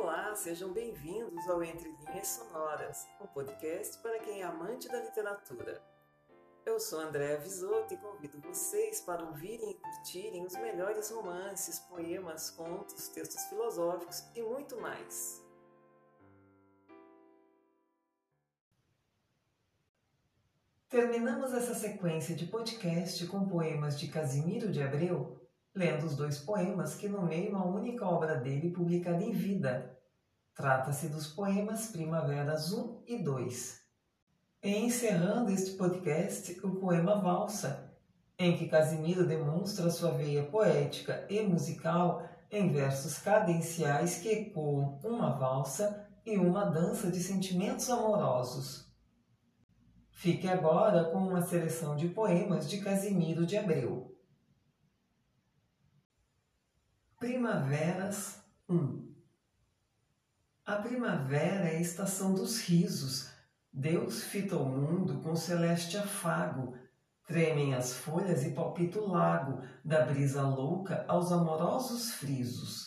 Olá, sejam bem-vindos ao Entre Linhas Sonoras, um podcast para quem é amante da literatura. Eu sou Andréa Visoto e convido vocês para ouvirem e curtirem os melhores romances, poemas, contos, textos filosóficos e muito mais. Terminamos essa sequência de podcast com poemas de Casimiro de Abreu, lendo os dois poemas que nomeiam a única obra dele publicada em vida. Trata-se dos poemas Primaveras 1 e 2. E encerrando este podcast, o poema Valsa, em que Casimiro demonstra sua veia poética e musical em versos cadenciais que ecoam uma valsa e uma dança de sentimentos amorosos. Fique agora com uma seleção de poemas de Casimiro de Abreu. Primaveras 1 A primavera é a estação dos risos. Deus fita o mundo com celeste afago. Tremem as folhas e palpita o lago, da brisa louca aos amorosos frisos.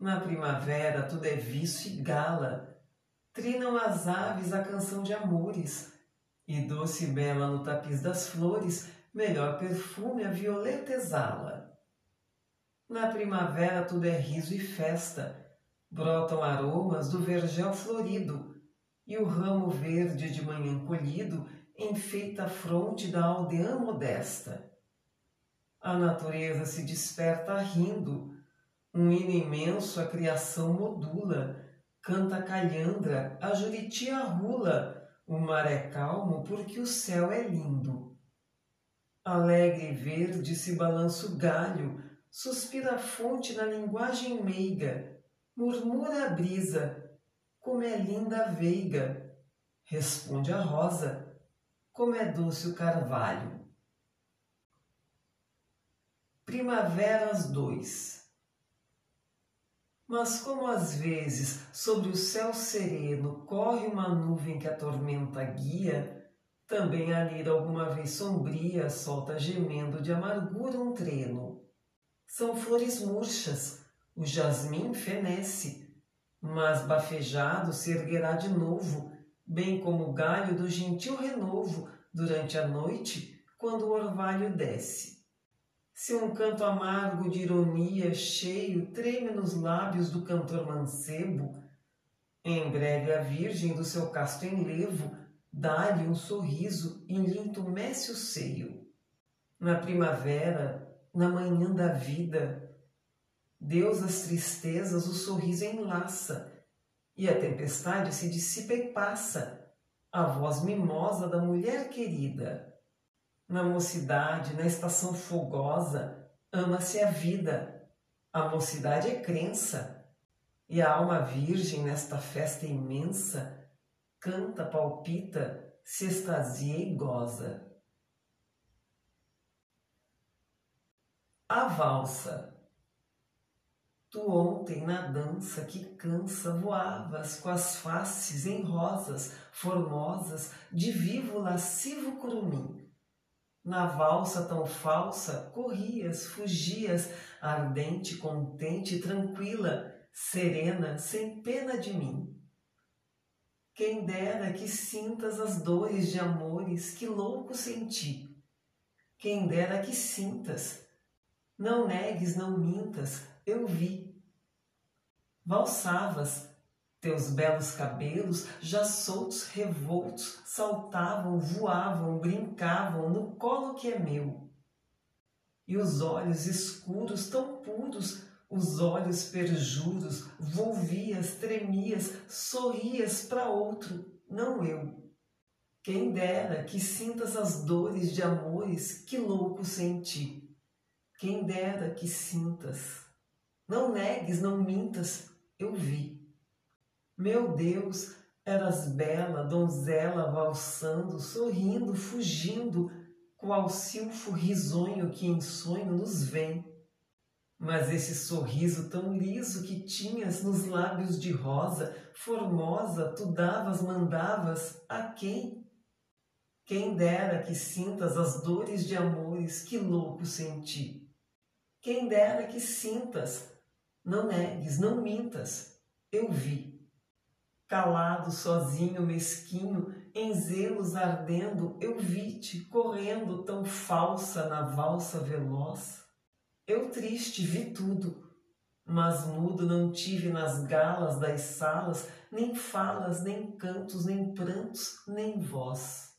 Na primavera tudo é vício e gala. Trinam as aves a canção de amores e doce e bela no tapiz das flores, melhor perfume a violeta exala. Na primavera tudo é riso e festa, brotam aromas do vergel florido, e o ramo verde de manhã colhido enfeita a fronte da aldeã modesta. A natureza se desperta rindo, um hino imenso a criação modula, canta a calhandra, a juriti arrula, o mar é calmo porque o céu é lindo. Alegre e verde se balança o galho, suspira a fonte na linguagem meiga, murmura a brisa, como é linda a veiga, responde a rosa, como é doce o carvalho. Primaveras 2 mas como às vezes sobre o céu sereno corre uma nuvem que a tormenta guia, também a lira alguma vez sombria solta gemendo de amargura um treno. São flores murchas, o jasmim fenece, mas bafejado se erguerá de novo, bem como o galho do gentil renovo durante a noite, quando o orvalho desce. Se um canto amargo de ironia cheio treme nos lábios do cantor mancebo, em breve a virgem do seu casto enlevo dá-lhe um sorriso e lhe entumece o seio. Na primavera, na manhã da vida, Deus as tristezas o sorriso enlaça, e a tempestade se dissipa e passa, a voz mimosa da mulher querida. Na mocidade, na estação fogosa, ama-se a vida. A mocidade é crença. E a alma virgem, nesta festa imensa, canta, palpita, se extasia e goza. A valsa. Tu ontem na dança que cansa voavas com as faces em rosas formosas de vivo lascivo curumim na valsa tão falsa, corrias, fugias, ardente, contente, tranquila, serena, sem pena de mim. Quem dera que sintas as dores de amores que louco senti. Quem dera que sintas, não negues, não mintas, eu vi. Valsavas, teus belos cabelos, já soltos, revoltos, saltavam, voavam, brincavam no colo que é meu. E os olhos escuros, tão puros, os olhos perjuros, volvias, tremias, sorrias para outro, não eu. Quem dera que sintas as dores de amores que louco senti. Quem dera que sintas. Não negues, não mintas, eu vi. Meu Deus, eras bela, donzela valsando, sorrindo, fugindo, qual silfo risonho que em sonho nos vem. Mas esse sorriso tão liso que tinhas nos lábios de rosa, formosa, tu davas, mandavas a quem? Quem dera que sintas as dores de amores que louco senti. Quem dera que sintas, não negues, não mintas, eu vi. Calado, sozinho, mesquinho, em zelos ardendo, eu vi-te correndo tão falsa na valsa veloz. Eu triste vi tudo, mas mudo não tive nas galas das salas nem falas, nem cantos, nem prantos, nem voz.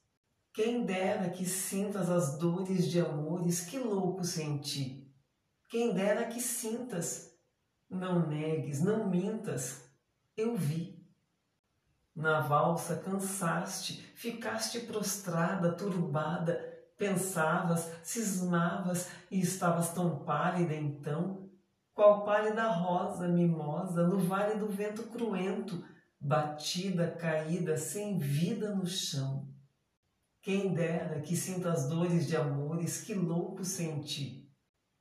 Quem dera que sintas as dores de amores que louco senti. Quem dera que sintas, não negues, não mintas, eu vi. Na valsa cansaste, ficaste prostrada, turbada, pensavas, cismavas e estavas tão pálida então, qual pálida rosa mimosa no vale do vento cruento, batida, caída, sem vida no chão. Quem dera que sinta as dores de amores que louco senti.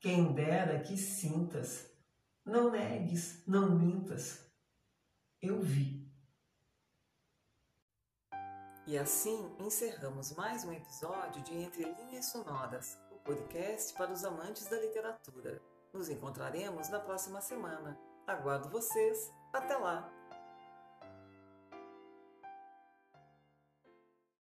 Quem dera que sintas. Não negues, não mintas. Eu vi. E assim encerramos mais um episódio de Entre Linhas Sonoras, o podcast para os amantes da literatura. Nos encontraremos na próxima semana. Aguardo vocês. Até lá!